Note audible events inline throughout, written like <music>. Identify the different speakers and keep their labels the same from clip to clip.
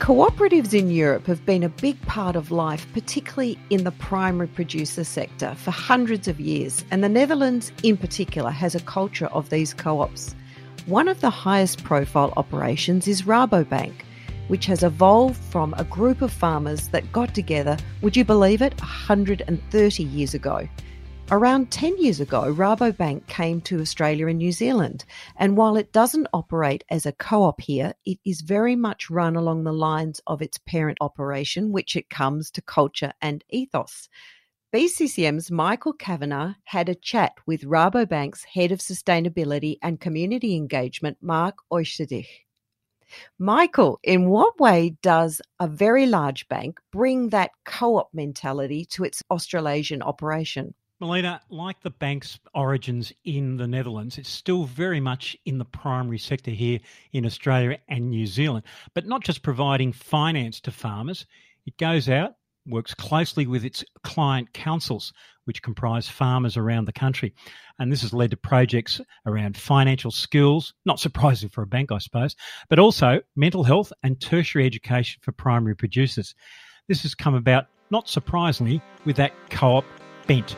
Speaker 1: Cooperatives in Europe have been a big part of life, particularly in the primary producer sector, for hundreds of years, and the Netherlands in particular has a culture of these co ops. One of the highest profile operations is Rabobank, which has evolved from a group of farmers that got together, would you believe it, 130 years ago. Around 10 years ago, Rabobank came to Australia and New Zealand, and while it doesn't operate as a co op here, it is very much run along the lines of its parent operation, which it comes to culture and ethos. BCCM's Michael Kavanagh had a chat with Rabobank's Head of Sustainability and Community Engagement, Mark Oosterdijk. Michael, in what way does a very large bank bring that co op mentality to its Australasian operation?
Speaker 2: Melina, like the bank's origins in the Netherlands, it's still very much in the primary sector here in Australia and New Zealand. But not just providing finance to farmers, it goes out, works closely with its client councils, which comprise farmers around the country. And this has led to projects around financial skills, not surprising for a bank, I suppose, but also mental health and tertiary education for primary producers. This has come about, not surprisingly, with that co op bent.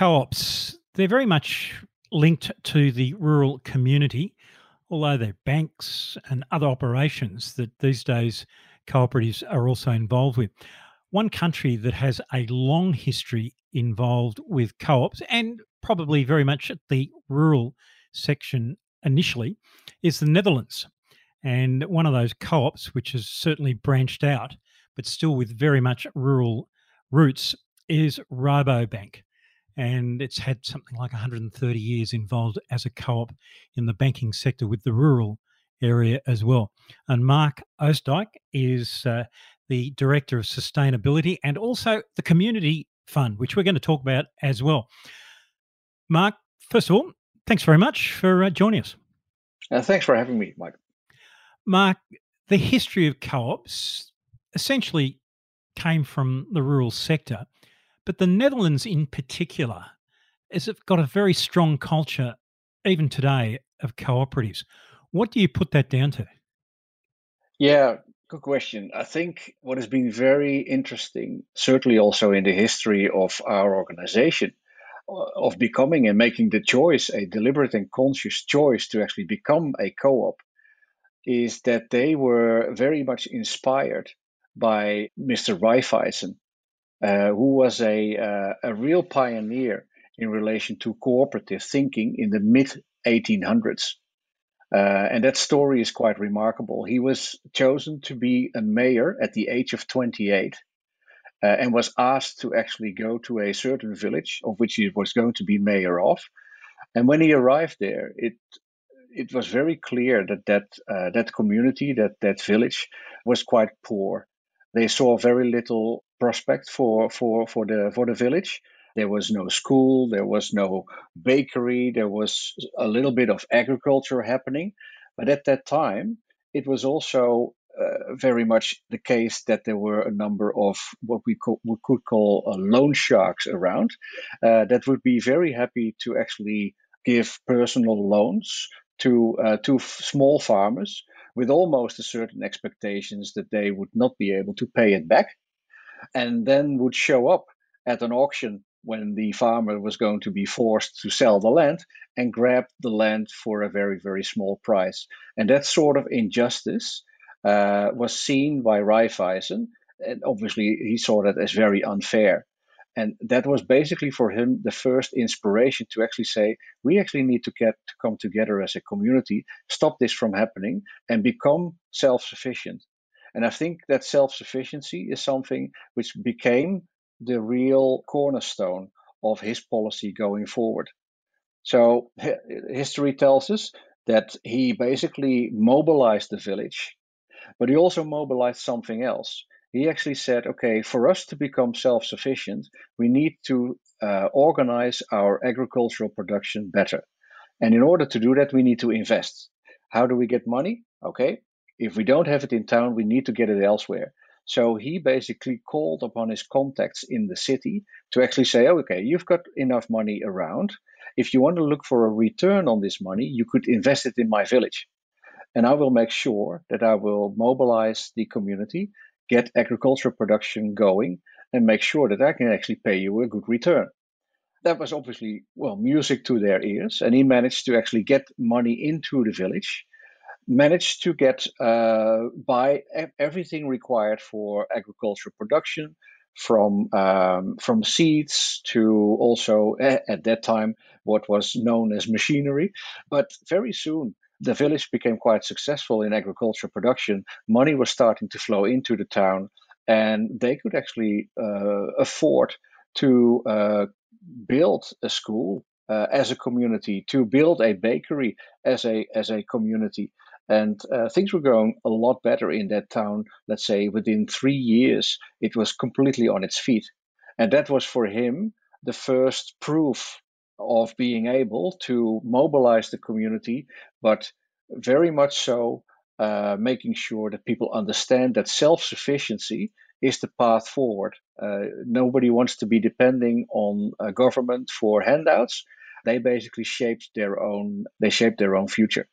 Speaker 2: Co ops, they're very much linked to the rural community, although they're banks and other operations that these days cooperatives are also involved with. One country that has a long history involved with co ops and probably very much at the rural section initially is the Netherlands. And one of those co ops, which has certainly branched out, but still with very much rural roots, is Rabobank and it's had something like 130 years involved as a co-op in the banking sector with the rural area as well. And Mark Oosterdijk is uh, the director of sustainability and also the community fund, which we're going to talk about as well. Mark, first of all, thanks very much for uh, joining us.
Speaker 3: Uh, thanks for having me, Mike.
Speaker 2: Mark, the history of co-ops essentially came from the rural sector but the Netherlands, in particular, has got a very strong culture, even today, of cooperatives. What do you put that down to?
Speaker 3: Yeah, good question. I think what has been very interesting, certainly also in the history of our organization, uh, of becoming and making the choice, a deliberate and conscious choice to actually become a co op, is that they were very much inspired by Mr. Raiffeisen, who was a, uh, a real pioneer in relation to cooperative thinking in the mid 1800s. Uh, and that story is quite remarkable. He was chosen to be a mayor at the age of 28 uh, and was asked to actually go to a certain village of which he was going to be mayor of. And when he arrived there, it it was very clear that that uh, that community, that that village, was quite poor. They saw very little prospect for for for the for the village. There was no school, there was no bakery, there was a little bit of agriculture happening, but at that time it was also uh, very much the case that there were a number of what we, co- we could call uh, loan sharks around uh, that would be very happy to actually give personal loans to uh, to f- small farmers with almost a certain expectations that they would not be able to pay it back and then would show up at an auction when the farmer was going to be forced to sell the land and grab the land for a very, very small price. And that sort of injustice uh, was seen by Raiffeisen. And obviously, he saw that as very unfair. And that was basically for him the first inspiration to actually say, we actually need to get to come together as a community, stop this from happening, and become self sufficient. And I think that self sufficiency is something which became the real cornerstone of his policy going forward. So history tells us that he basically mobilized the village, but he also mobilized something else. He actually said, okay, for us to become self sufficient, we need to uh, organize our agricultural production better. And in order to do that, we need to invest. How do we get money? Okay, if we don't have it in town, we need to get it elsewhere. So he basically called upon his contacts in the city to actually say, oh, okay, you've got enough money around. If you want to look for a return on this money, you could invest it in my village. And I will make sure that I will mobilize the community, get agricultural production going, and make sure that I can actually pay you a good return. That was obviously, well, music to their ears. And he managed to actually get money into the village, managed to get, uh, everything required for agricultural production, from um, from seeds to also at that time what was known as machinery. But very soon the village became quite successful in agricultural production. Money was starting to flow into the town, and they could actually uh, afford to uh, build a school uh, as a community, to build a bakery as a as a community, and uh, things were going a lot better in that town. Let's say within three years, it was completely on its feet, and that was for him the first proof of being able to mobilize the community, but very much so uh, making sure that people understand that self sufficiency is the path forward. Uh, nobody wants to be depending on government for handouts. They basically shaped their own. They shaped their own future,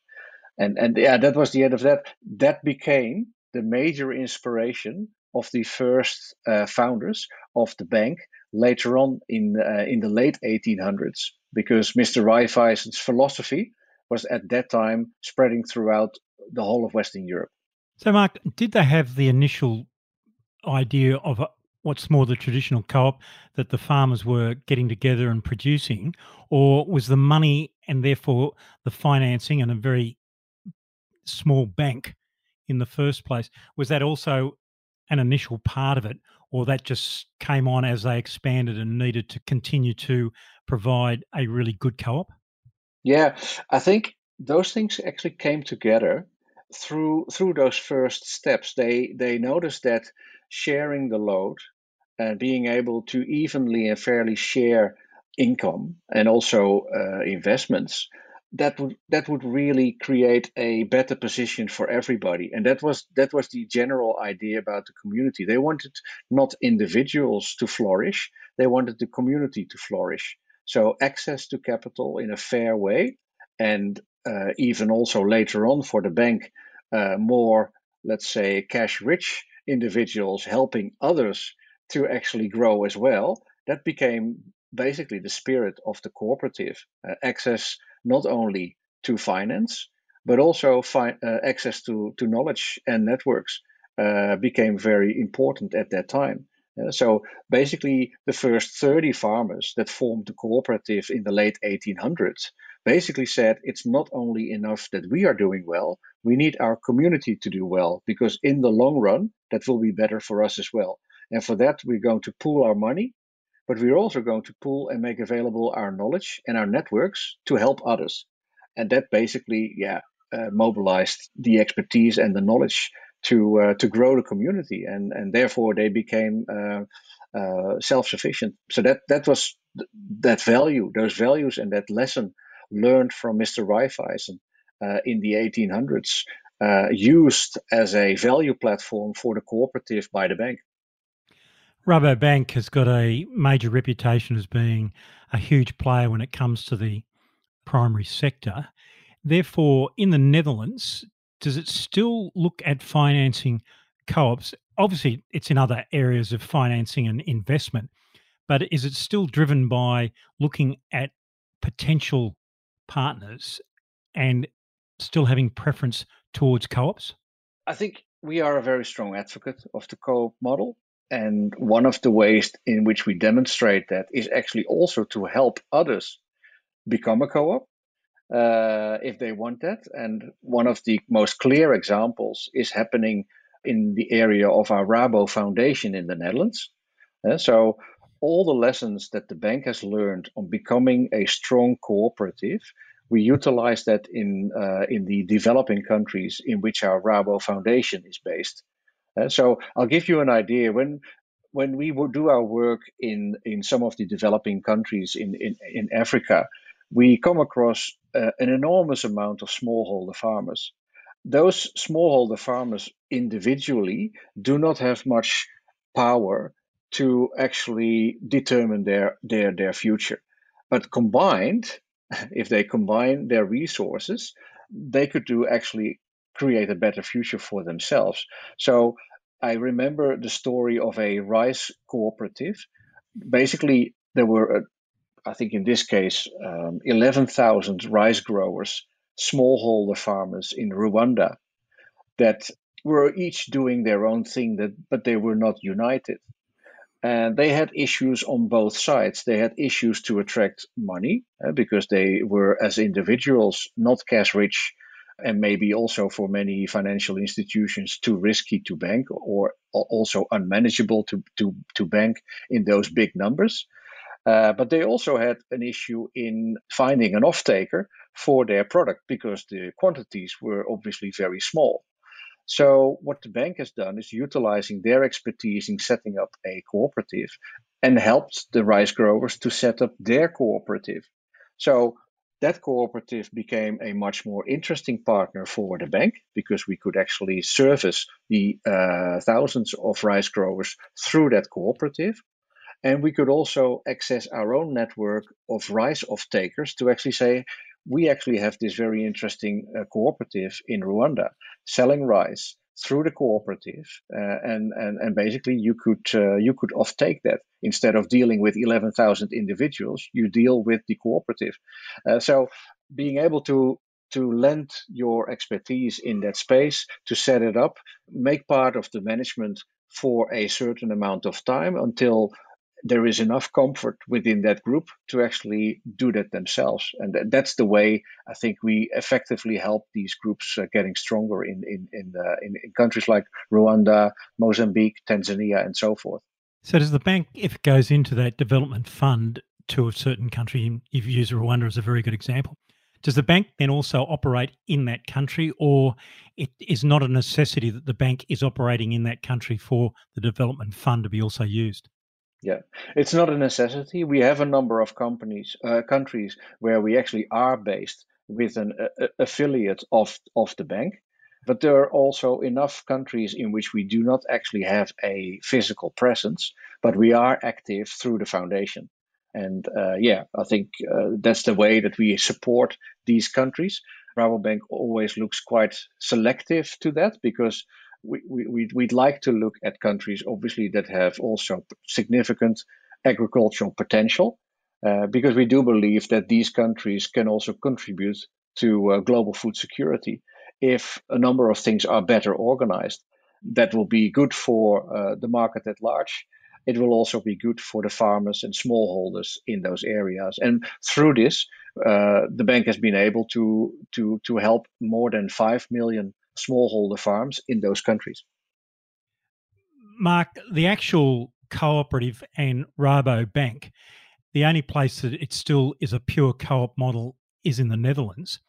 Speaker 3: and and yeah, that was the end of that. That became the major inspiration of the first uh, founders of the bank later on in uh, in the late 1800s, because Mr. Raiffeisen's philosophy was at that time spreading throughout the whole of Western Europe.
Speaker 2: So, Mark, did they have the initial idea of what's more the traditional co-op that the farmers were getting together and producing, or was the money and therefore the financing and a very small bank in the first place was that also an initial part of it, or that just came on as they expanded and needed to continue to provide a really good co-op?
Speaker 3: Yeah, I think those things actually came together through through those first steps. They they noticed that sharing the load and being able to evenly and fairly share income and also uh, investments that would that would really create a better position for everybody. And that was that was the general idea about the community. They wanted not individuals to flourish they wanted the community to flourish. So access to capital in a fair way and uh, even also later on for the bank uh, more let's say cash rich individuals helping others to actually grow as well, that became basically the spirit of the cooperative uh, access not only to finance, but also fi- uh, access to, to knowledge and networks uh, became very important at that time. Uh, so basically, the first 30 farmers that formed the cooperative in the late 1800s basically said it's not only enough that we are doing well, we need our community to do well because in the long run, that will be better for us as well. And for that, we're going to pool our money, but we're also going to pool and make available our knowledge and our networks to help others. And that basically, yeah, uh, mobilized the expertise and the knowledge to uh, to grow the community, and and therefore they became uh, uh self-sufficient. So that that was th- that value, those values, and that lesson learned from Mr. Raiffeisen uh, in the 1800s, uh, used as a value platform for the cooperative by the bank.
Speaker 2: Rabobank has got a major reputation as being a huge player when it comes to the primary sector. Therefore, in the Netherlands, does it still look at financing co ops? Obviously, it's in other areas of financing and investment, but is it still driven by looking at potential partners and still having preference towards co ops?
Speaker 3: I think we are a very strong advocate of the co op model. And one of the ways in which we demonstrate that is actually also to help others become a co op uh, if they want that. And one of the most clear examples is happening in the area of our Rabo Foundation in the Netherlands. Uh, so, all the lessons that the bank has learned on becoming a strong cooperative, we utilize that in uh, in the developing countries in which our Rabo Foundation is based. Uh, so I'll give you an idea. When when we do our work in, in some of the developing countries in, in, in Africa, we come across uh, an enormous amount of smallholder farmers. Those smallholder farmers individually do not have much power to actually determine their their their future. But combined, <laughs> if they combine their resources, they could do actually create a better future for themselves. So I remember the story of a rice cooperative. Basically, there were, uh, I think in this case, um, 11,000 rice growers, smallholder farmers in Rwanda that were each doing their own thing, that, but they were not united. And they had issues on both sides. They had issues to attract money uh, because they were, as individuals, not cash rich and maybe also for many financial institutions too risky to bank or also unmanageable to, to, to bank in those big numbers. Uh, but they also had an issue in finding an off-taker for their product because the quantities were obviously very small. So what the bank has done is utilizing their expertise in setting up a cooperative and helped the rice growers to set up their cooperative. So that cooperative became a much more interesting partner for the bank because we could actually service the uh, thousands of rice growers through that cooperative. And we could also access our own network of rice off takers to actually say, we actually have this very interesting uh, cooperative in Rwanda selling rice through the cooperative, uh, and, and and basically you could uh, you could offtake that instead of dealing with eleven thousand individuals, you deal with the cooperative. Uh, so being able to to lend your expertise in that space to set it up, make part of the management for a certain amount of time until there is enough comfort within that group to actually do that themselves. And that's the way I think we effectively help these groups uh, getting stronger in, in, in, uh, in, in, countries like Rwanda, Mozambique, Tanzania, and so forth.
Speaker 2: So, does the bank, if it goes into that development fund to a certain country, if you use Rwanda as a very good example, does the bank then also operate in that country, or it is not a necessity that the bank is operating in that country for the development fund to be also used?
Speaker 3: Yeah, it's not a necessity. We have a number of companies, uh, countries where we actually are based with an a, affiliate of of the bank, but there are also enough countries in which we do not actually have a physical presence, but we are active through the foundation. And uh, yeah, I think uh, that's the way that we support these countries. Rabobank always looks quite selective to that because we, we, we'd like to look at countries, obviously, that have also significant agricultural potential, uh, because we do believe that these countries can also contribute to uh, global food security if a number of things are better organized. That will be good for uh, the market at large. It will also be good for the farmers and smallholders in those areas. And through this, uh, the bank has been able to to to help more than five million smallholder farms in those countries.
Speaker 2: Mark, the actual cooperative and Rabobank, the only place that it still is a pure co op model is in the Netherlands.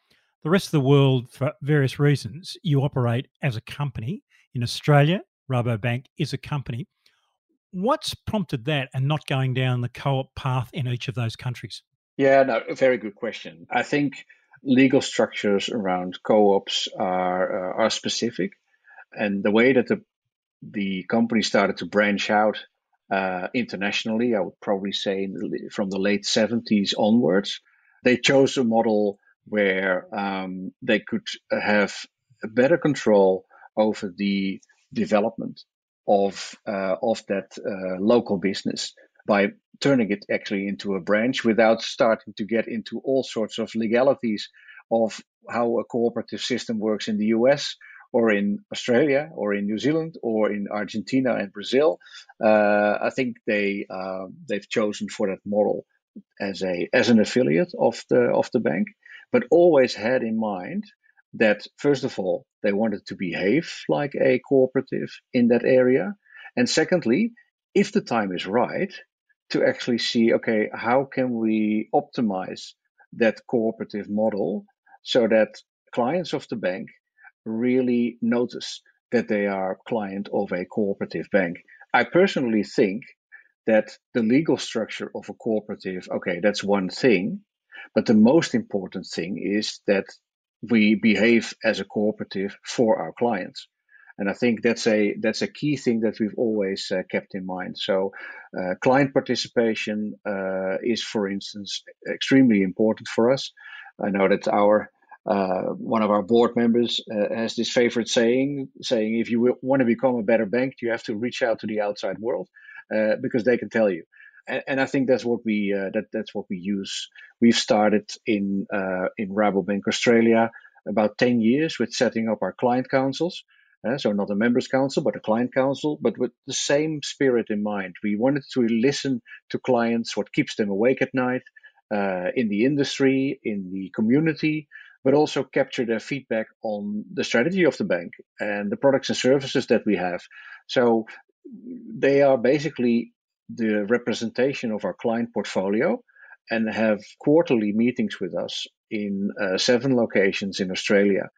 Speaker 2: The rest of the world, for various reasons, you operate as a company. In Australia, Rabobank is a company. What's prompted that and not going down the co op path in each of those countries?
Speaker 3: Yeah, no, very good question. I think legal structures around co-ops are uh, are specific, and the way that the the company started to branch out uh, internationally, I would probably say from the late 70s onwards, they chose a model where um, they could have better control over the development of uh, of that uh, local business by turning it actually into a branch without starting to get into all sorts of legalities of how a cooperative system works in the US or in Australia or in New Zealand or in Argentina and Brazil. Uh, I think they uh, they've chosen for that model as a as an affiliate of the of the bank, but always had in mind that first of all they wanted to behave like a cooperative in that area, and secondly, if the time is right, to actually see, okay, how can we optimize that cooperative model so that clients of the bank really notice that they are client of a cooperative bank. I personally think that the legal structure of a cooperative, okay, that's one thing, but the most important thing is that we behave as a cooperative for our clients. And I think that's a that's a key thing that we've always uh, kept in mind. So, uh, client participation uh, is, for instance, extremely important for us. I know that our uh, one of our board members uh, has this favorite saying, saying if you want to become a better bank, you have to reach out to the outside world uh, because they can tell you. And, and I think that's what we that that's what we use. We've started in in Rabobank Australia about 10 years with setting up our client councils. Uh, so not a members council, but a client council, but with the same spirit in mind. We wanted to listen to clients, what keeps them awake at night, uh, in the industry, in the community, but also capture their feedback on the strategy of the bank and the products and services that we have. So they are basically the representation of our client portfolio and have quarterly meetings with us in uh, seven locations in Australia.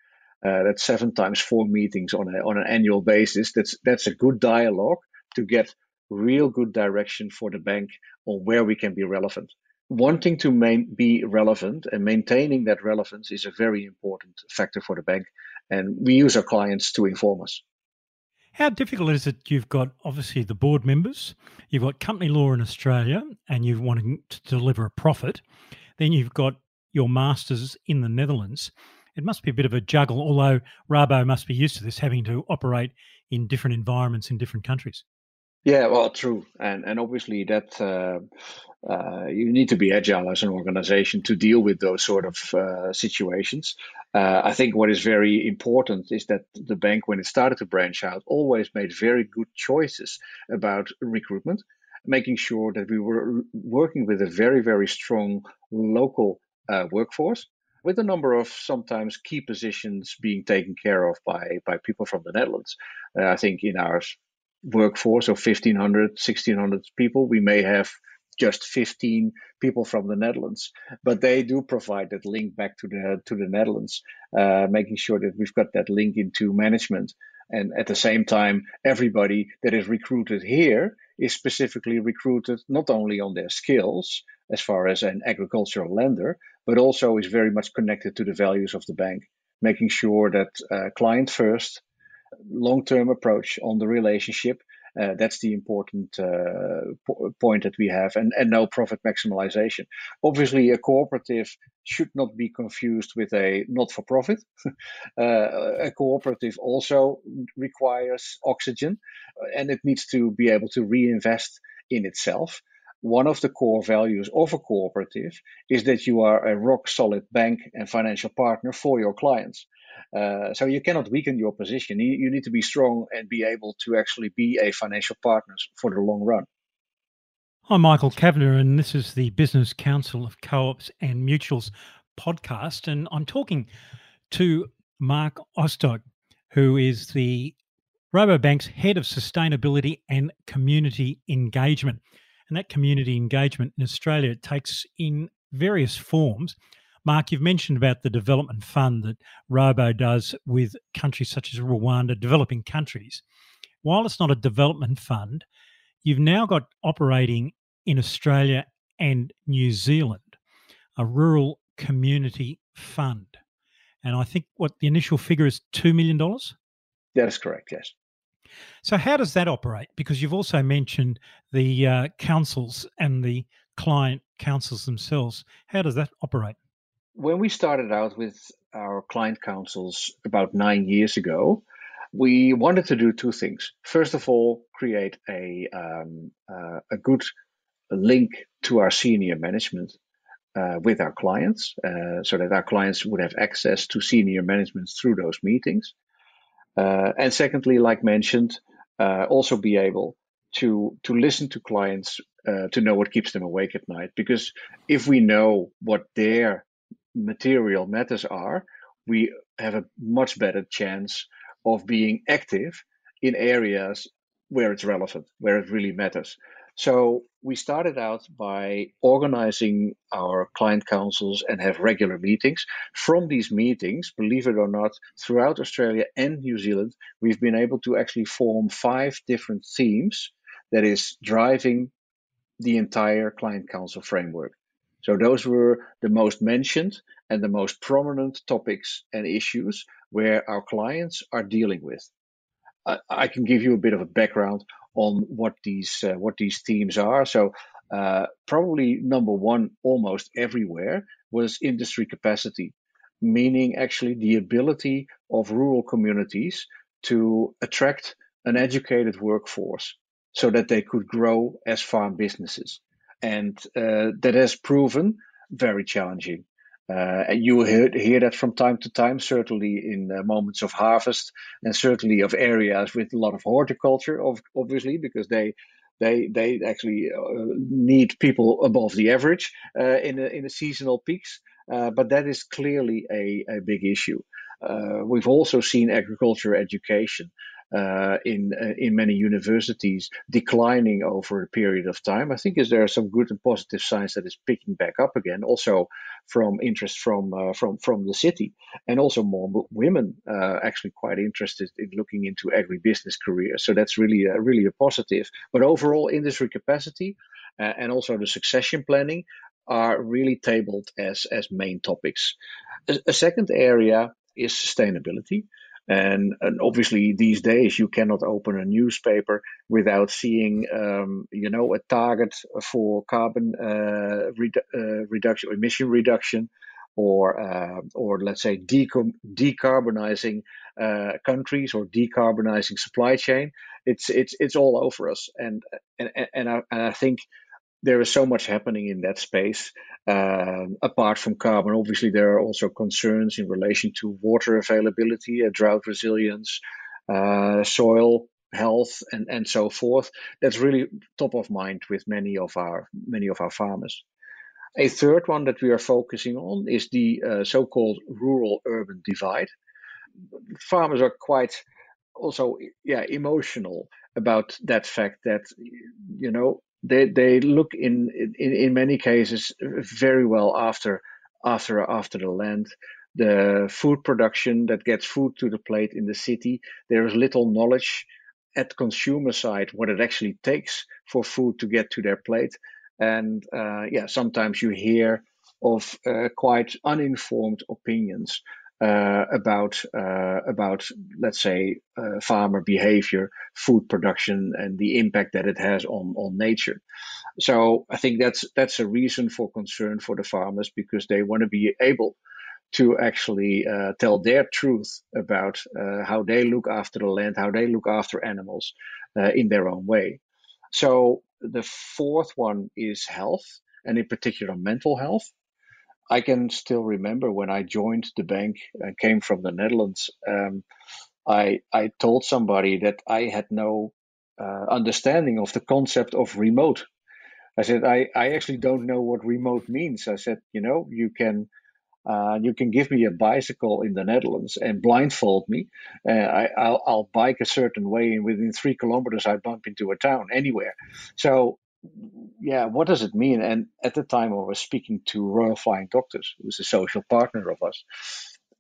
Speaker 3: Uh, that's seven times four meetings on a, on an annual basis. That's that's a good dialogue to get real good direction for the bank on where we can be relevant. Wanting to main, be relevant and maintaining that relevance is a very important factor for the bank, and we use our clients to inform us.
Speaker 2: How difficult is it? You've got obviously the board members, you've got company law in Australia, and you're wanting to deliver a profit. Then you've got your masters in the Netherlands. It must be a bit of a juggle, although Rabo must be used to this, having to operate in different environments in different countries.
Speaker 3: Yeah, well, true, and and obviously that uh, uh, you need to be agile as an organization to deal with those sort of uh, situations. Uh, I think what is very important is that the bank, when it started to branch out, always made very good choices about recruitment, making sure that we were working with a very very strong local uh, workforce with a number of sometimes key positions being taken care of by, by people from the Netherlands. Uh, I think in our workforce of 1,500, 1,600 people, we may have just 15 people from the Netherlands, but they do provide that link back to the to the Netherlands, uh, making sure that we've got that link into management. And at the same time, everybody that is recruited here is specifically recruited not only on their skills as far as an agricultural lender, but also is very much connected to the values of the bank, making sure that uh, client first, long term approach on the relationship. Uh, that's the important uh, po- point that we have, and, and no profit maximization. Obviously, a cooperative should not be confused with a not for profit. <laughs> uh, a cooperative also requires oxygen, and it needs to be able to reinvest in itself one of the core values of a cooperative is that you are a rock solid bank and financial partner for your clients. Uh, so you cannot weaken your position. You, you need to be strong and be able to actually be a financial partner for the long run.
Speaker 2: I'm Michael Kavanagh, and this is the Business Council of Co-ops and Mutuals podcast. And I'm talking to Mark Oosterdijk, who is the Rabobank's Head of Sustainability and Community Engagement. And that community engagement in Australia takes in various forms. Mark, you've mentioned about the development fund that Rabo does with countries such as Rwanda, developing countries. While it's not a development fund, you've now got operating in Australia and New Zealand a rural community fund. And I think what the initial figure is $2 million?
Speaker 3: That is correct, yes.
Speaker 2: So, how does that operate? Because you've also mentioned the uh, councils and the client councils themselves. How does that operate?
Speaker 3: When we started out with our client councils about nine years ago, we wanted to do two things. First of all, create a um, uh, a good link to our senior management uh, with our clients, uh, so that our clients would have access to senior management through those meetings. Uh, and secondly, like mentioned, uh, also be able to to listen to clients uh, to know what keeps them awake at night. Because if we know what their material matters are, we have a much better chance of being active in areas where it's relevant, where it really matters. So we started out by organizing our client councils and have regular meetings. From these meetings, believe it or not, throughout Australia and New Zealand, we've been able to actually form five different themes that is driving the entire client council framework. So those were the most mentioned and the most prominent topics and issues where our clients are dealing with. I, I, can give you a bit of a background on what these uh, what these themes are. So uh, probably number one almost everywhere was industry capacity, meaning actually the ability of rural communities to attract an educated workforce so that they could grow as farm businesses. And uh, that has proven very challenging. Uh, and you hear, hear, that from time to time, certainly in uh, moments of harvest, and certainly of areas with a lot of horticulture, of, obviously, because they they they actually uh, need people above the average uh, in in the seasonal peaks. Uh, but that is clearly a, a big issue. Uh, we've also seen agriculture education uh, in uh, in many universities declining over a period of time. I think is there are some good and positive signs that it's picking back up again. Also from interest from uh, from from the city, and also more women uh, actually quite interested in looking into agribusiness careers. So that's really a, really a positive. But overall, industry capacity uh, and also the succession planning are really tabled as as main topics. A, a second area is sustainability. And, and, obviously, these days you cannot open a newspaper without seeing, um, you know, a target for carbon uh, redu- uh, reduction, emission reduction, or uh, or let's say deco- decarbonizing uh, countries or decarbonizing supply chain. It's it's it's all over us, and and and I, and I think there is so much happening in that space. Um, apart from carbon, obviously, there are also concerns in relation to water availability, uh, drought resilience, uh, soil health, and, and so forth. That's really top of mind with many of our many of our farmers. A third one that we are focusing on is the uh, so-called rural-urban divide. Farmers are quite also yeah emotional about that fact that you know they they look in in, in many cases very well after after after the land. The food production that gets food to the plate in the city there is little knowledge at consumer side what it actually takes for food to get to their plate. And uh, yeah sometimes you hear of uh, quite uninformed opinions uh, about uh, about let's say uh, farmer behavior, food production, and the impact that it has on on nature. So I think that's that's a reason for concern for the farmers because they want to be able to actually uh, tell their truth about uh, how they look after the land, how they look after animals uh, in their own way. So the fourth one is health, and in particular mental health. I can still remember when I joined the bank and came from the Netherlands. Um, I I told somebody that I had no uh, understanding of the concept of remote. I said I, I actually don't know what remote means. I said you know you can uh, you can give me a bicycle in the Netherlands and blindfold me. Uh, I, I'll, I'll bike a certain way, and within three kilometers, I bump into a town anywhere. So yeah, what does it mean? And at the time, I was speaking to Royal Flying Doctors, who's a social partner of us.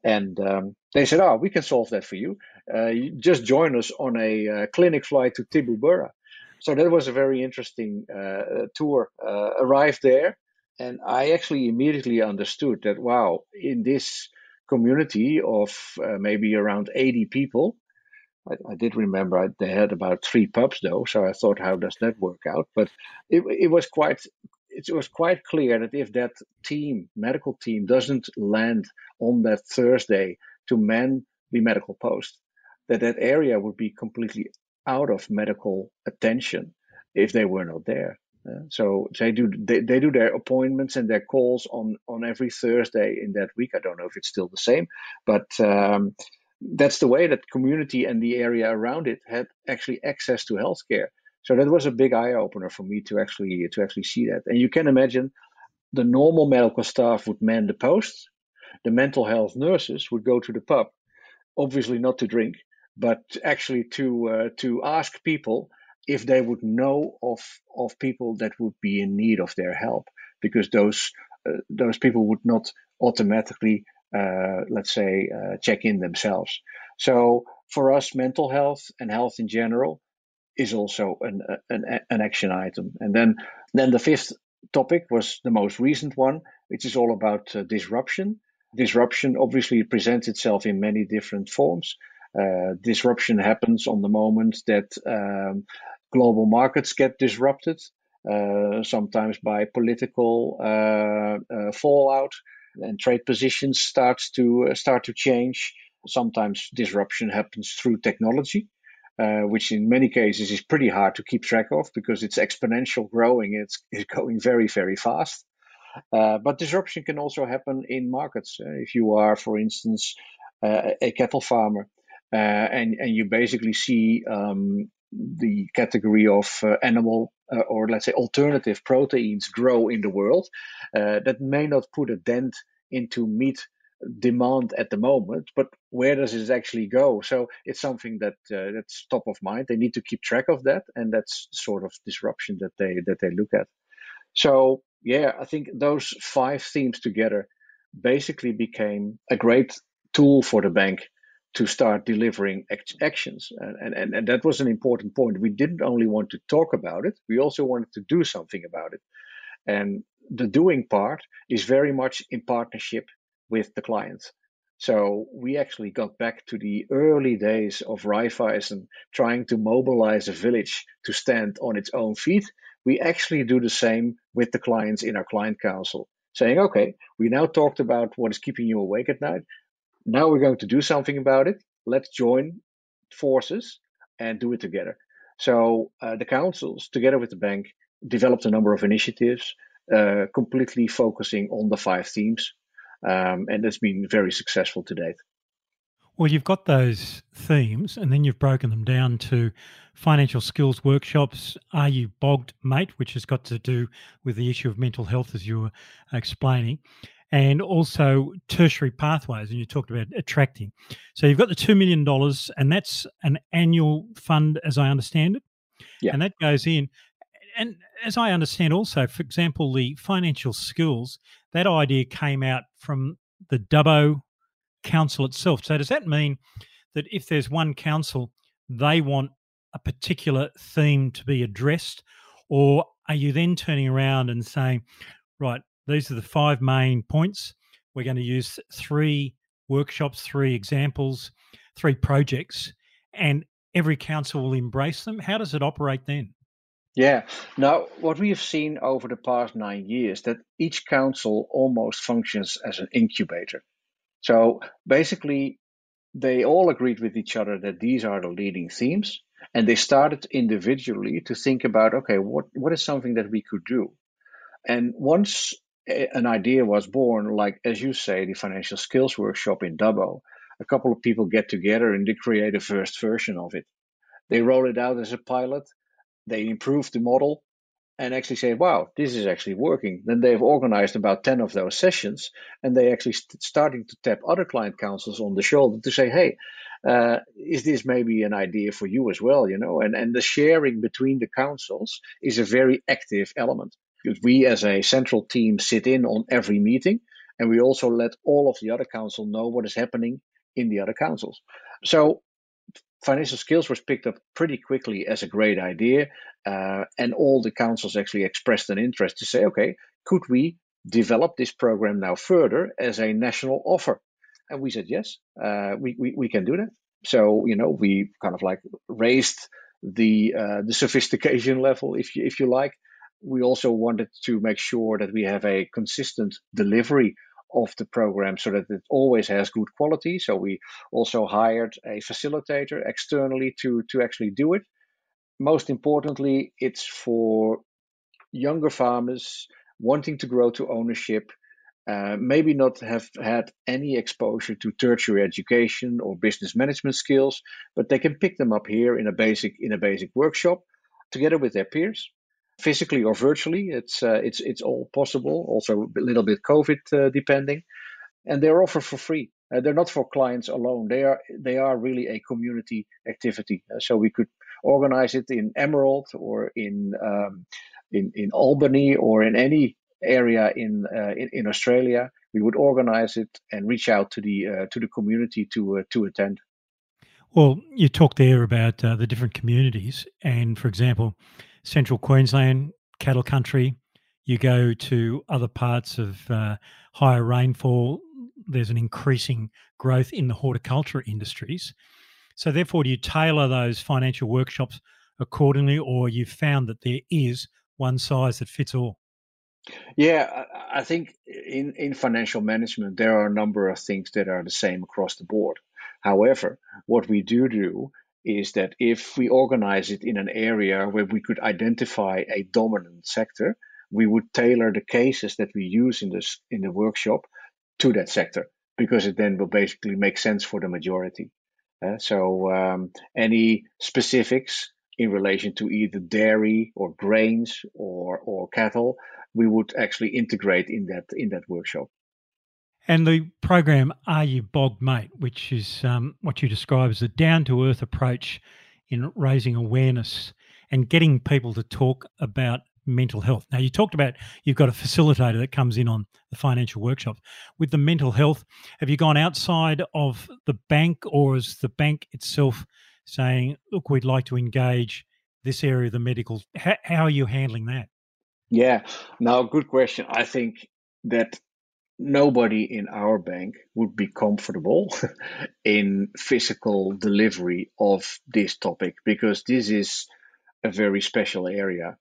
Speaker 3: And um, they said, oh, we can solve that for you. Uh, you just join us on a uh, clinic flight to Tibooburra. So that was a very interesting uh, tour. Uh, arrived there, and I actually immediately understood that, wow, in this community of uh, maybe around 80 people, I, I did remember I, they had about three pubs though, so I thought, how does that work out? But it, it was quite it was quite clear that if that team, medical team, doesn't land on that Thursday to man the medical post, that that area would be completely out of medical attention if they were not there. Uh, so they do they, they do their appointments and their calls on on every Thursday in that week. I don't know if it's still the same, but um, that's the way that community and the area around it had actually access to healthcare. So that was a big eye opener for me to actually to actually see that. And you can imagine the normal medical staff would man the posts, the mental health nurses would go to the pub, obviously not to drink, but actually to uh, to ask people if they would know of of people that would be in need of their help, because those uh, those people would not automatically uh, let's say, uh, check in themselves. So for us, mental health and health in general is also an, an, an action item. And then, then the fifth topic was the most recent one, which is all about uh, disruption. Disruption obviously presents itself in many different forms. Uh, disruption happens on the moment that um, global markets get disrupted, uh, sometimes by political uh, uh, fallout, and trade positions starts to uh, start to change. Sometimes disruption happens through technology. Uh, which in many cases is pretty hard to keep track of because it's exponential growing. It's, it's going very, very fast. Uh, but disruption can also happen in markets. Uh, if you are, for instance, uh, a cattle farmer uh, and, and you basically see um, the category of uh, or let's say alternative proteins grow in the world, that may not put a dent into meat demand at the moment, but where does it actually go? So it's something that uh, that's top of mind. They need to keep track of that, and that's sort of disruption that they that they look at. So yeah, I think those five themes together basically became a great tool for the bank to start delivering actions. And, and, and that was an important point. We didn't only want to talk about it, we also wanted to do something about it. And the doing part is very much in partnership with the clients. So we actually got back to the early days of Raiffeisen trying to mobilize a village to stand on its own feet we actually do the same with the clients in our client council, saying, okay, we now talked about what is keeping you awake at night. Now we're going to do something about it. Let's join forces and do it together. So uh, the councils, together with the bank, developed a number of initiatives, uh, completely focusing on the five themes, um, and it's been very successful to date.
Speaker 2: Well, you've got those themes, and then you've broken them down to financial skills workshops. Are you bogged, mate? Which has got to do with the issue of mental health, as you were explaining, and also tertiary pathways. And you talked about attracting. So you've got the two million dollars, and that's an annual fund, as I understand it.
Speaker 3: Yeah.
Speaker 2: And that goes in. And as I understand, also, for example, the financial skills, that idea came out from the Dubbo council itself. So does that mean that if there's one council, they want a particular theme to be addressed, or are you then turning around and saying, right, these are the five main points. We're going to use three workshops, three examples, three projects, and every council will embrace them. How does it operate then?
Speaker 3: Yeah. Now, what we have seen over the past nine years that each council almost functions as an incubator. So basically, they all agreed with each other that these are the leading themes, and they started individually to think about okay, what, what is something that we could do? And once an idea was born, like as you say, the financial skills workshop in Dubbo, a couple of people get together and they create a first version of it. They roll it out as a pilot, they improve the model, and actually say, wow, this is actually working. Then they've organized about 10 of those sessions and they actually st- starting to tap other client councils on the shoulder to say, hey, uh, is this maybe an idea for you as well? You know, and, and the sharing between the councils is a very active element. Because we as a central team sit in on every meeting and we also let all of the other council know what is happening in the other councils. So financial skills was picked up pretty quickly as a great idea, uh, and all the councils actually expressed an interest to say, okay, could we develop this program now further as a national offer? And we said yes, uh, we, we we can do that. So you know, we kind of like raised the uh, the sophistication <laughs> level, if you if you like. We also wanted to make sure that we have a consistent delivery of the program so that it always has good quality. So we also hired a facilitator externally to, to actually do it. Most importantly, it's for younger farmers wanting to grow to ownership, uh, maybe not have had any exposure to tertiary education or business management skills, but they can pick them up here in a basic in a basic workshop together with their peers physically or virtually. It's uh, it's it's all possible. Also a little bit COVID uh, depending, and they're offered for free. Uh, they're not for clients alone. They are they are really a community activity. Uh, so we could organize it in Emerald or in um, in in Albany or in any area in, uh, in, in Australia. We would organize it and reach out to the uh, to the community to to attend.
Speaker 2: Well, you talked there about the different communities, and for example central Queensland, cattle country. You go to other parts of uh, higher rainfall, there's an increasing growth in the horticulture industries. So, therefore, do you tailor those financial workshops accordingly, or you've found that there is one size that fits all?
Speaker 3: Yeah, I think in, in financial management, there are a number of things that are the same across the board. However, what we do do is that if we organize it in an area where we could identify a dominant sector, we would tailor the cases that we use in this in the workshop to that sector because it then will basically make sense for the majority. Uh, so um, any specifics in relation to either dairy or grains or or cattle, we would actually integrate in that in that workshop.
Speaker 2: And the program Are You Bogged Mate, which is um, what you describe as a down to earth approach in raising awareness and getting people to talk about mental health. Now, you talked about you've got a facilitator that comes in on the financial workshops. With the mental health, have you gone outside of the bank or is the bank itself saying, look, we'd like to engage this area of the medical? How, how are you handling that?
Speaker 3: Yeah, now, good question. I think that nobody in our bank would be comfortable <laughs> in physical delivery of this topic because this is a very special area.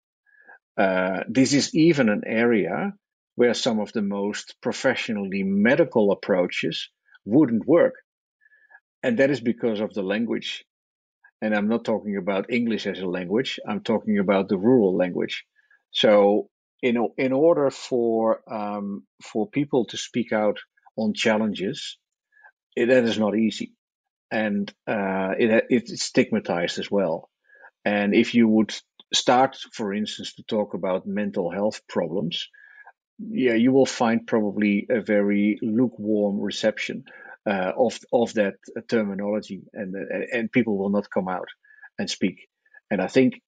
Speaker 3: Uh, this is even an area where some of the most professionally medical approaches wouldn't work. And that is because of the language. And I'm not talking about English as a language, I'm talking about the rural language. So in in order for um, for people to speak out on challenges, it, that is not easy, and uh, it it's stigmatized as well. And if you would start, for instance, to talk about mental health problems, yeah, you will find probably a very lukewarm reception uh, of of that terminology, and and people will not come out and speak. And I think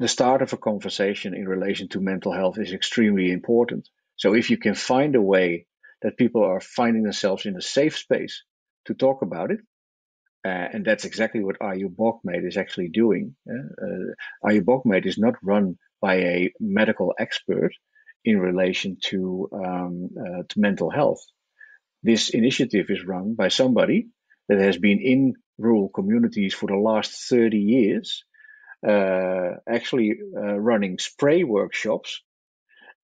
Speaker 3: the start of a conversation in relation to mental health is extremely important. So if you can find a way that people are finding themselves in a safe space to talk about it, uh, and that's exactly what You is actually doing. Uh, uh, You is not run by a medical expert in relation to, um, uh, to mental health. This initiative is run by somebody that has been in rural communities for the last 30 years actually uh, running spray workshops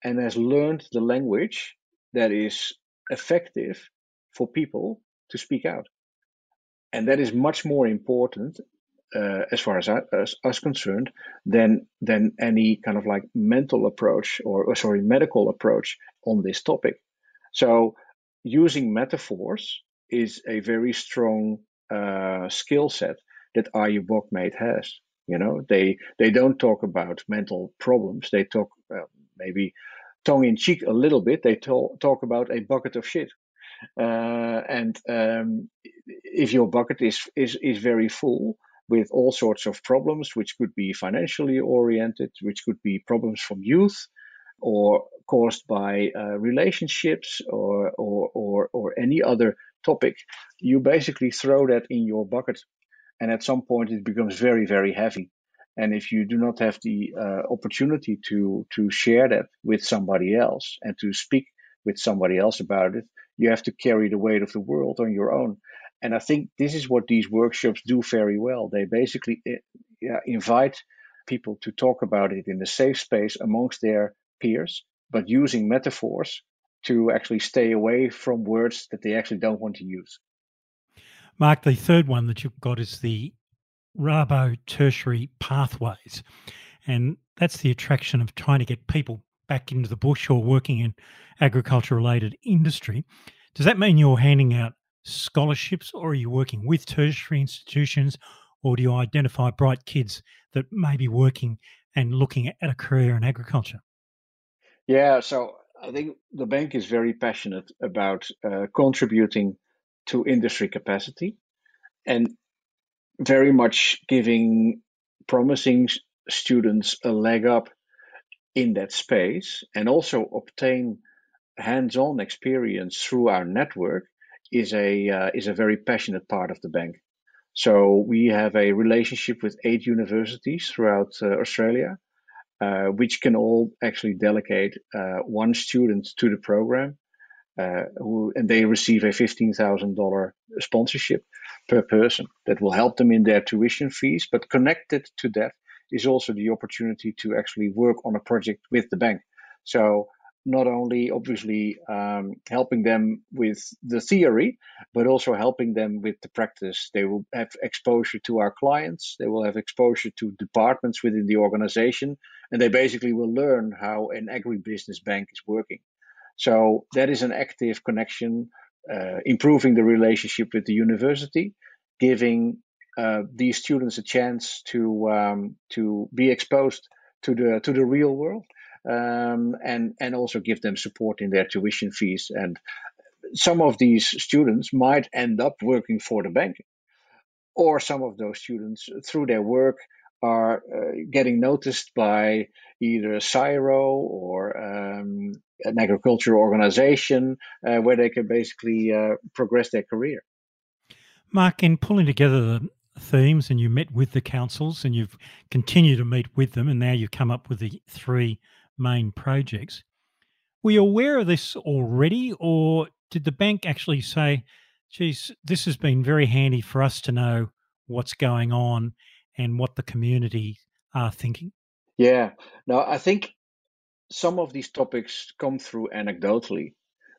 Speaker 3: and has learned the language that is effective for people to speak out. And that is much more important uh, as far as, I, as us concerned than than any kind of like mental approach or, or sorry medical approach on this topic. So using metaphors is a very strong uh, skill set that Bogmate has. You know, they they don't talk about mental problems. They talk uh, maybe tongue in cheek a little bit. They talk talk about a bucket of shit. Uh, and um, if your bucket is, is is very full with all sorts of problems, which could be financially oriented, which could be problems from youth, or caused by uh, relationships, or, or or or any other topic, you basically throw that in your bucket and at some point it becomes very very heavy. And if you do not have the uh, opportunity to to share that with somebody else and to speak with somebody else about it you have to carry the weight of the world on your own. And i think this is what these workshops do very well. They basically eh, invite people to talk about it in a safe space amongst their peers but using metaphors to actually stay away from words that they actually don't want to use
Speaker 2: Mark, the third one that you've got is the Rabo tertiary pathways. And that's the attraction of trying to get people back into the bush or working in agriculture related industry. Does that mean you're handing out scholarships or are you working with tertiary institutions or do you identify bright kids that may be working and looking at a career in agriculture?
Speaker 3: Yeah, so I think the bank is very passionate about uh, contributing to industry capacity and very much giving promising students a leg up in that space and also obtain hands-on experience through our network is a uh, is a very passionate part of the bank. So we have a relationship with eight universities throughout uh, Australia, uh, which can all actually delegate uh, one student to the program who, and they receive a $15,000 sponsorship. per person that will help them in their tuition fees. But connected to that is also the opportunity to actually work on a project with the bank. So not only obviously um, helping them with the theory, but also helping them with the practice. They will have exposure to our clients, they will have exposure to departments within the organization, and they basically will learn how an agribusiness bank is working. So that is an active connection, uh, improving the relationship with the university, giving uh, these students a chance to um, to be exposed to the to the real world um, and and also give them support in their tuition fees. And some of these students might end up working for the bank, or some of those students through their work are uh, getting noticed by either a CSIRO or um, an agricultural organization uh, where they can basically uh, progress their career.
Speaker 2: Mark, in pulling together the themes and you met with the councils and you've continued to meet with them and now you've come up with the three main projects. Were you aware of this already, or did the bank actually say, geez, this has been very handy for us to know what's going on and what the community are thinking?
Speaker 3: Yeah, no, I think some of these topics come through anecdotally,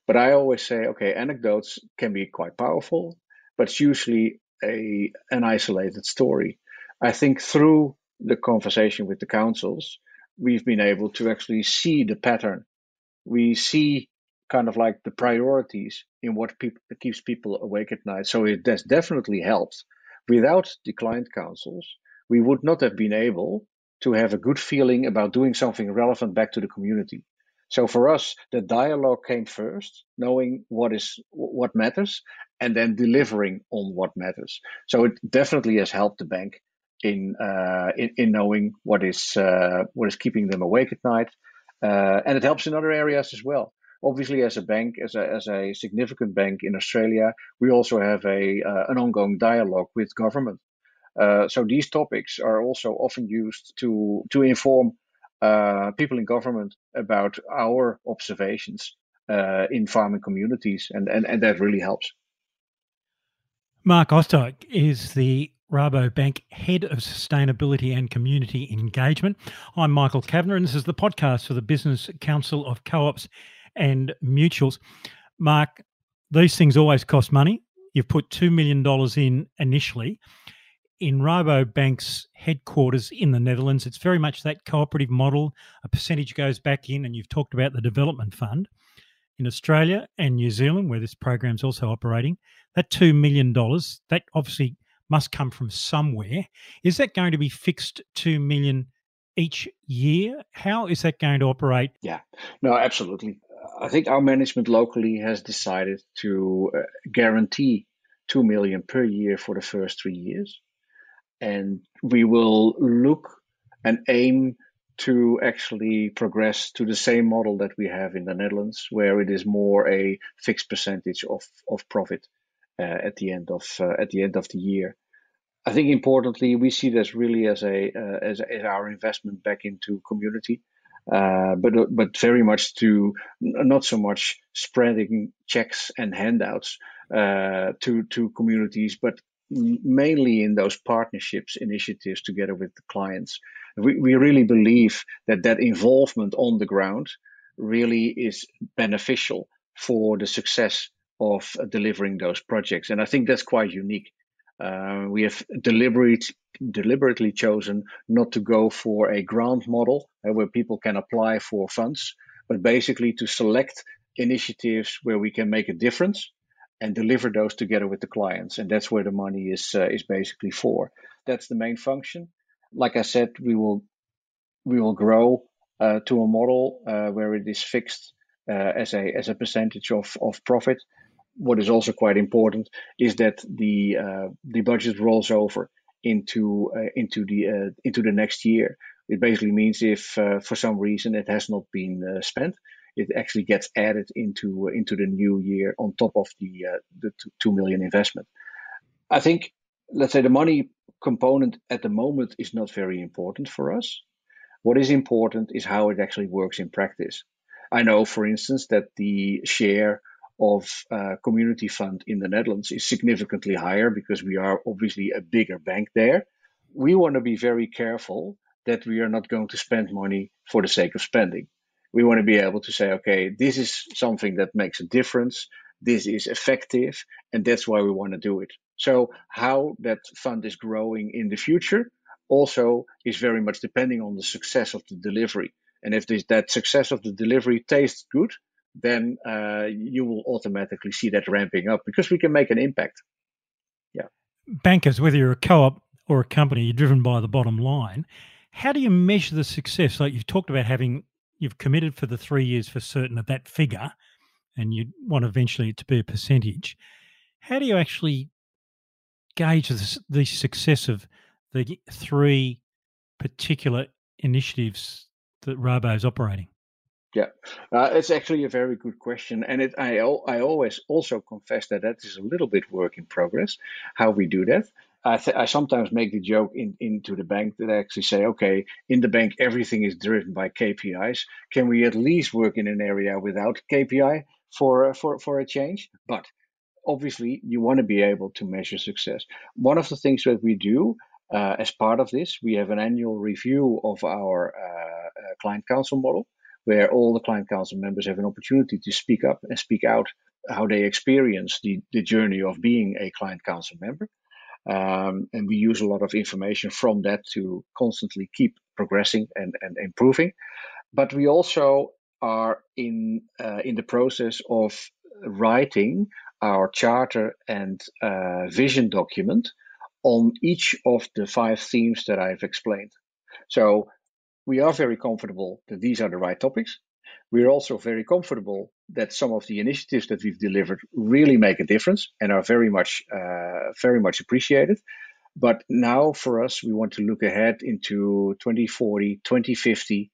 Speaker 3: but I always say, okay, anecdotes can be quite powerful, but it's usually a an isolated story. I think through the conversation with the councils, we've been able to actually see the pattern. We see kind of like the priorities in what people keeps people awake at night. So it has definitely helped. Without the client councils, we would not have been able to have a good feeling about doing something relevant back to the community. So for us, the dialogue came first, knowing what is what matters, and then delivering on what matters. So it definitely has helped the bank in uh, in, in, knowing what is uh, what is keeping them awake at night, uh, and it helps in other areas as well. Obviously, as a bank, as a as a significant bank in Australia, we also have a uh, an ongoing dialogue with government. Uh, so these topics are also often used to to inform uh, people in government about our observations in farming communities, and, and and that really helps.
Speaker 2: Mark Oosterdijk is the Rabobank Head of Sustainability and Community Engagement. I'm Michael Kavanagh, and this is the podcast for the Business Council of Co ops and Mutuals. Mark, these things always cost money. You've put $2 million in initially. In Rabobank's headquarters in the Netherlands, it's very much that cooperative model. A percentage goes back in, and you've talked about the development fund. In Australia and New Zealand, where this program is also operating, that $2 million, that obviously must come from somewhere. Is that going to be fixed 2 million each year? How is that going to operate?
Speaker 3: Yeah, no, absolutely. I think our management locally has decided to uh, guarantee two million per year for the first three years, and we will look and aim to actually progress to the same model that we have in the Netherlands, where it is more a fixed percentage of, of profit uh, at the end of uh, at the end of the year. I think importantly, we see this really as a uh, as, as, our investment back into community, uh, but but very much to not so much spreading checks and handouts uh, to to communities, but mainly in those partnerships initiatives together with the clients. We we really believe that that involvement on the ground really is beneficial for the success of delivering those projects. And I think that's quite unique. Uh, we have deliberate, deliberately chosen not to go for a grant model uh, where people can apply for funds, but basically to select initiatives where we can make a difference and deliver those together with the clients. And that's where the money is uh, is basically for. That's the main function. Like I said, we will we will grow uh, to a model uh, where it is fixed uh, as a as a percentage of of profit what is also quite important is that the uh, the budget rolls over into uh, into the into the next year. It basically means if for some reason it has not been spent, it actually gets added into into the new year on top of the uh, the two million investment. I think let's say the money component at the moment is not very important for us. What is important is how it actually works in practice. I know, for instance, that the share of uh, community fund in the Netherlands is significantly higher because we are obviously a bigger bank there. We want to be very careful that we are not going to spend money for the sake of spending. We want to be able to say, okay, this is something that makes a difference. This is effective, and that's why we want to do it. So, how that fund is growing in the future also is very much depending on the success of the delivery. And if this, that success of the delivery tastes good, then uh, you will automatically see that ramping up because we can make an impact. Yeah.
Speaker 2: Bankers, whether you're a co op or a company, you're driven by the bottom line. How do you measure the success? Like you've talked about having, you've committed for the three years for certain of that figure, and you want eventually it to be a percentage. How do you actually gauge the, the success of the three particular initiatives that Rabo is operating?
Speaker 3: Yeah, uh, it's actually a very good question, and it, I I always also confess that that is a little bit work in progress. How we do that, I, th- I sometimes make the joke in, into the bank that I actually say, okay, in the bank everything is driven by KPIs. Can we at least work in an area without KPI for for for a change? But obviously, you want to be able to measure success. One of the things that we do uh, as part of this, we have an annual review of our uh, uh, client council model, where all the client council members have an opportunity to speak up and speak out how they experience the, the journey of being a client council member. Um, and we use a lot of information from that to constantly keep progressing and, and improving. But we also are in uh, in the process of writing our charter and uh, vision document on each of the five themes that I've explained. So we are very comfortable that these are the right topics. We're also very comfortable that some of the initiatives that we've delivered really make a difference and are very much, uh, very much appreciated. But now for us, we want to look ahead into 2040, 2050.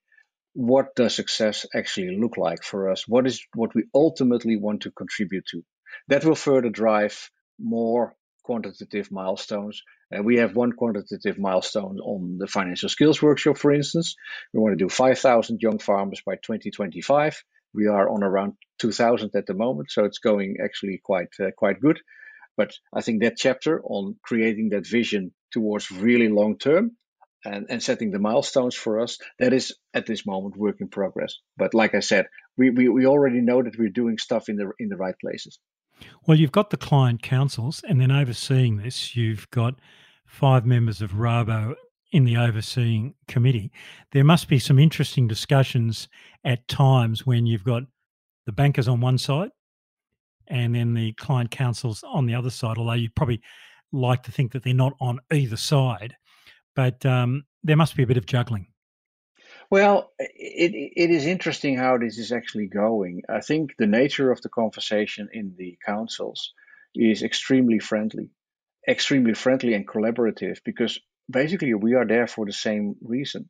Speaker 3: What does success actually look like for us? What is what we ultimately want to contribute to? That will further drive more quantitative milestones. Uh, we have one quantitative milestone on the financial skills workshop, for instance. We want to do 5,000 young farmers by 2025. We are on around 2,000 at the moment, so it's going actually quite uh, quite good. But I think that chapter on creating that vision towards really long term and, and setting the milestones for us, that is at this moment work in progress. But like I said, we, we, we already know that we're doing stuff in the in the right places.
Speaker 2: Well, you've got the client councils, and then overseeing this, you've got five members of Rabo in the overseeing committee. There must be some interesting discussions at times when you've got the bankers on one side and then the client councils on the other side, although you probably like to think that they're not on either side. But um, there must be a bit of juggling.
Speaker 3: Well, it, it is interesting how this is actually going. I think the nature of the conversation in the councils is extremely friendly, extremely friendly and collaborative because basically we are there for the same reason.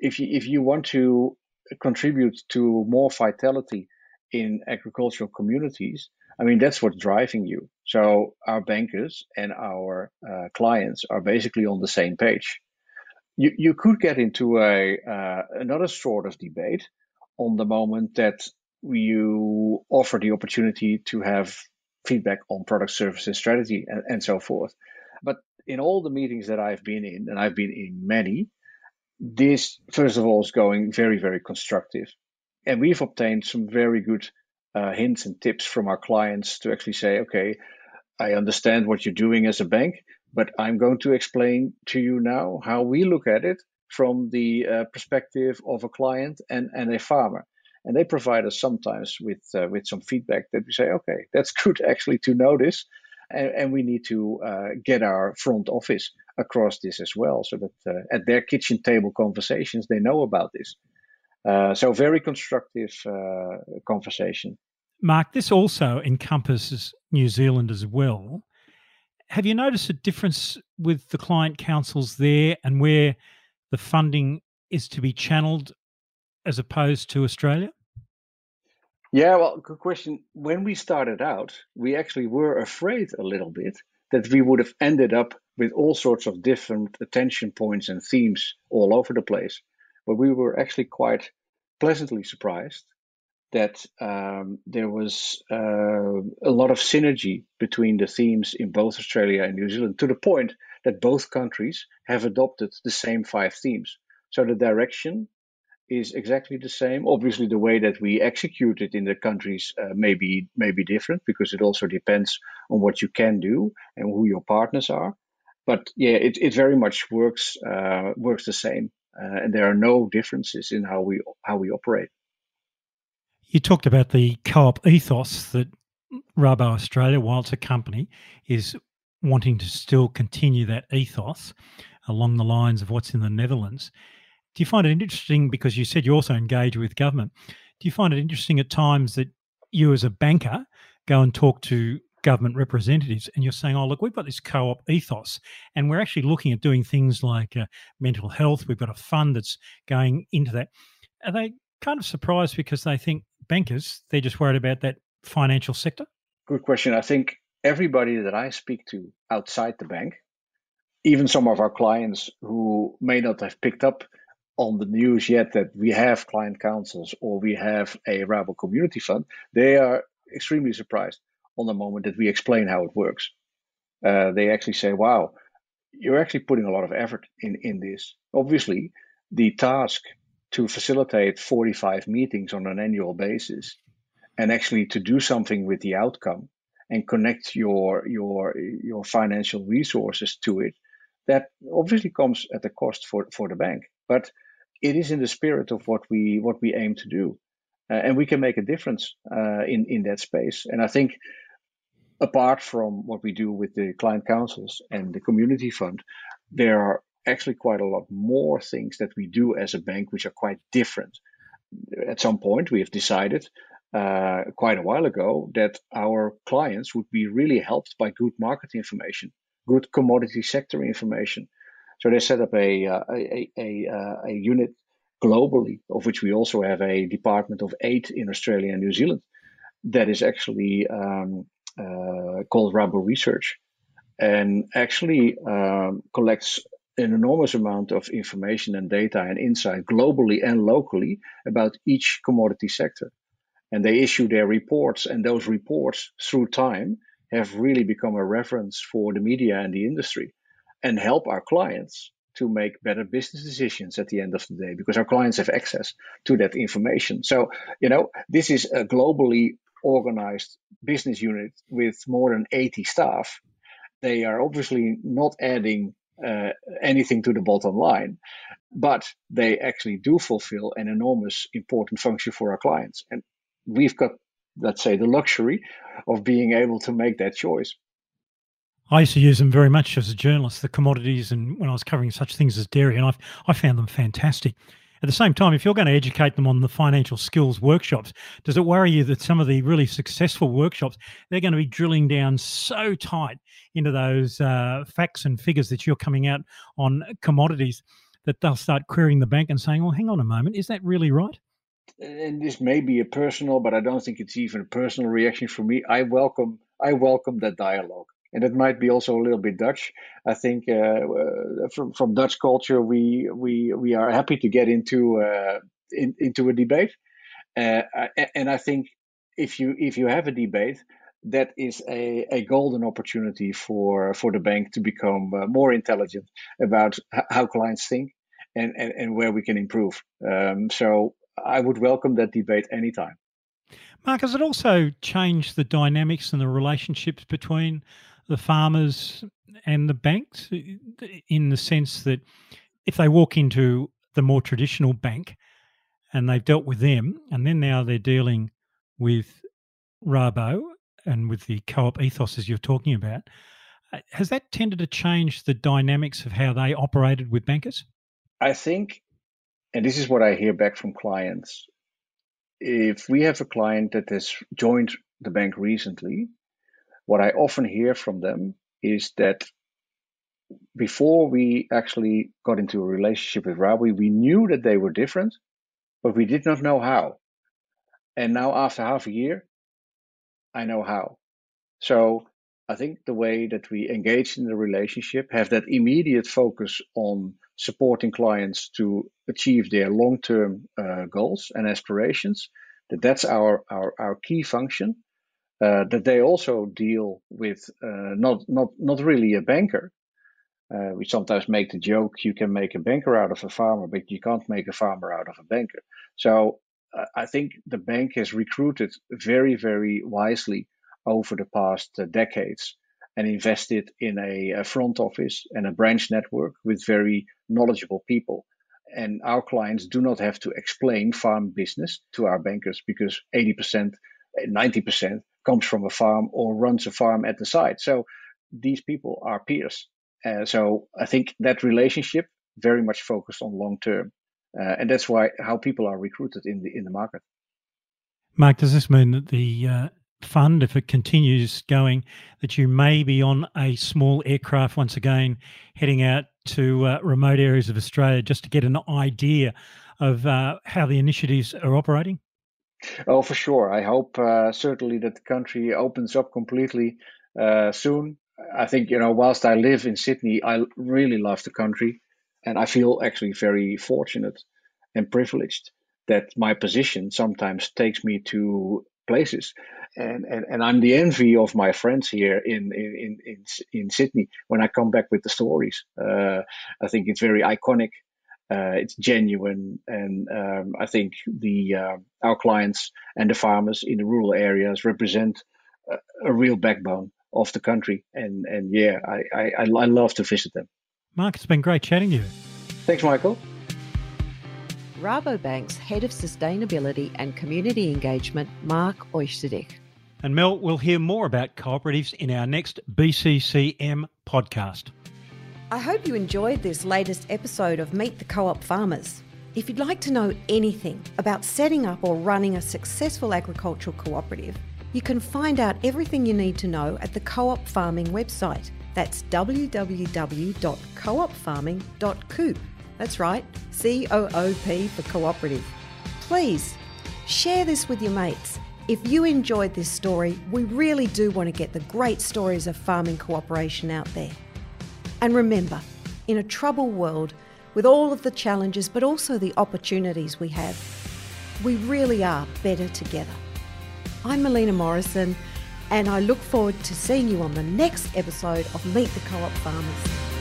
Speaker 3: If you, if you want to contribute to more vitality in agricultural communities, I mean, that's what's driving you. So our bankers and our uh, clients are basically on the same page you, you could get into a uh, another sort of debate on the moment that you offer the opportunity to have feedback on product services strategy and, and so forth. But in all the meetings that I've been in, and I've been in many, this first of all is going very, very constructive. And we've obtained some very good uh, hints and tips from our clients to actually say, okay, I understand what you're doing as a bank, but I'm going to explain to you now how we look at it from the uh, perspective of a client and, and a farmer. And they provide us sometimes with uh, with some feedback that we say, okay, that's <laughs> good actually to know this, and, and we need to uh, get our front office across this as well, so that uh, at their kitchen table conversations they know about this. Uh, so very constructive uh, conversation.
Speaker 2: Mark, this also encompasses New Zealand as well have you noticed a difference with the client councils there and where the funding is to be channeled as opposed to Australia?
Speaker 3: Yeah, well, good question. When we started out, we actually were afraid a little bit that we would have ended up with all sorts of different attention points and themes all over the place. But we were actually quite pleasantly surprised that um, there was uh, a lot of synergy between the themes in both Australia and New Zealand to the point that both countries have adopted the same five themes. So the direction is exactly the same. Obviously, the way that we execute it in the countries uh, may be may be different because it also depends on what you can do and who your partners are. But yeah, it, it very much works uh, works the same, uh, and there are no differences in how we how we operate.
Speaker 2: You talked about the co-op ethos that Rabo Australia, while it's a company, is wanting to still continue that ethos along the lines of what's in the Netherlands. Do you find it interesting because you said you also engage with government? Do you find it interesting at times that you, as a banker, go and talk to government representatives and you're saying, oh, look, we've got this co op ethos and we're actually looking at doing things like uh, mental health. We've got a fund that's going into that. Are they kind of surprised because they think bankers, they're just worried about that financial sector?
Speaker 3: Good question. I think everybody that I speak to outside the bank, even some of our clients who may not have picked up on the news yet that we have client councils or we have a Rabo community fund, they are extremely surprised on the moment that we explain how it works. Uh, they actually say, wow, you're actually putting a lot of effort in, in this. Obviously, the task to facilitate 45 meetings on an annual basis and actually to do something with the outcome and connect your your your financial resources to it that obviously comes at a cost for for the bank but it is in the spirit of what we what we aim to do, uh, and we can make a difference uh, in in that space. And I think, apart from what we do with the client councils and the community fund, there are actually quite a lot more things that we do as a bank which are quite different. At some point, we have decided uh, quite a while ago that our clients would be really helped by good market information, good commodity sector information, so they set up a, uh, a, a, uh, a, unit globally, of which we also have a department of eight in Australia and New Zealand, that is actually um, uh, called Rabo Research, and actually um, collects an enormous amount of information and data and insight globally and locally about each commodity sector. And they issue their reports, and those reports through time have really become a reference for the media and the industry and help our clients to make better business decisions at the end of the day because our clients have access to that information. So, you know, this is a globally organized business unit with more than 80 staff. They are obviously not adding uh, anything to the bottom line, but they actually do fulfill an enormous important function for our clients. And we've got, let's say, the luxury of being able to make that choice.
Speaker 2: I used to use them very much as a journalist, the commodities, and when I was covering such things as dairy, and I I found them fantastic. At the same time, if you're going to educate them on the financial skills workshops, does it worry you that some of the really successful workshops they're going to be drilling down so tight into those uh, facts and figures that you're coming out on commodities that they'll start querying the bank and saying, "Well, hang on a moment, is that really right?"
Speaker 3: And this may be a personal, but I don't think it's even a personal reaction for me. I welcome I welcome that dialogue and it might be also a little bit Dutch. I think uh, uh, from from Dutch culture, we we we are happy to get into uh, in, into a debate, and I think if you if you have a debate, that is a, a golden opportunity for for the bank to become more intelligent about how clients think and, and, and where we can improve. Um, so I would welcome that debate anytime.
Speaker 2: Mark, has it also changed the dynamics and the relationships between the farmers and the banks in the sense that if they walk into the more traditional bank and they've dealt with them and then now they're dealing with Rabo and with the co-op ethos as you're talking about, uh, has that tended to change the dynamics of how they operated with bankers?
Speaker 3: I think, and this is what I hear back from clients, if we have a client that has joined the bank recently what I often hear from them is that before we actually got into a relationship with Rabo, we knew that they were different, but we did not know how. And now, after half a year, I know how. So I think the way that we engage in the relationship, have that immediate focus on supporting clients to achieve their long term uh, goals and aspirations, that that's our, our, our key function. Uh, that they also deal with uh, not not not really a banker. Uh, we sometimes make the joke you can make a banker out of a farmer, but you can't make a farmer out of a banker. So uh, I think the bank has recruited very very wisely over the past uh, decades and invested in a, a front office and a branch network with very knowledgeable people and our clients do not have to explain farm business to our bankers because 80%, 90% comes from a farm or runs a farm at the site. So these people are peers. Uh, so I think that relationship very much focused on long term, uh, and that's why how people are recruited in the in the market.
Speaker 2: Mark, does this mean that the uh, fund, if it continues going, that you may be on a small aircraft once again, heading out to uh, remote areas of Australia just to get an idea of uh, how the initiatives are operating?
Speaker 3: Oh, for sure. I hope uh, certainly that the country opens up completely uh, soon. I think, you know, whilst I live in Sydney, I really love the country and I feel actually very fortunate and privileged that my position sometimes takes me to places and, and, and I'm the envy of my friends here in, in, in, in Sydney when I come back with the stories. Uh, I think it's very iconic. Uh, it's genuine, and um, I think the uh, our clients and the farmers in the rural areas represent a, a real backbone of the country. And and yeah, I, I I love to visit them.
Speaker 2: Mark, it's been great chatting to you.
Speaker 3: Thanks, Michael.
Speaker 1: Rabobank's Head of Sustainability and Community Engagement, Mark Oosterdijk.
Speaker 2: And Mel, we'll hear more about cooperatives in our next BCCM podcast.
Speaker 1: I hope you enjoyed this latest episode of Meet the Co op Farmers. If you'd like to know anything about setting up or running a successful agricultural cooperative, you can find out everything you need to know at the Co op Farming website. That's www.coopfarming.coop. That's right, C O O P for cooperative. Please share this with your mates if you enjoyed this story, we really do want to get the great stories of farming cooperation out there. And remember, in a troubled world, with all of the challenges but also the opportunities we have, we really are better together. I'm Melina Morrison, and I look forward to seeing you on the next episode of Meet the Co op Farmers.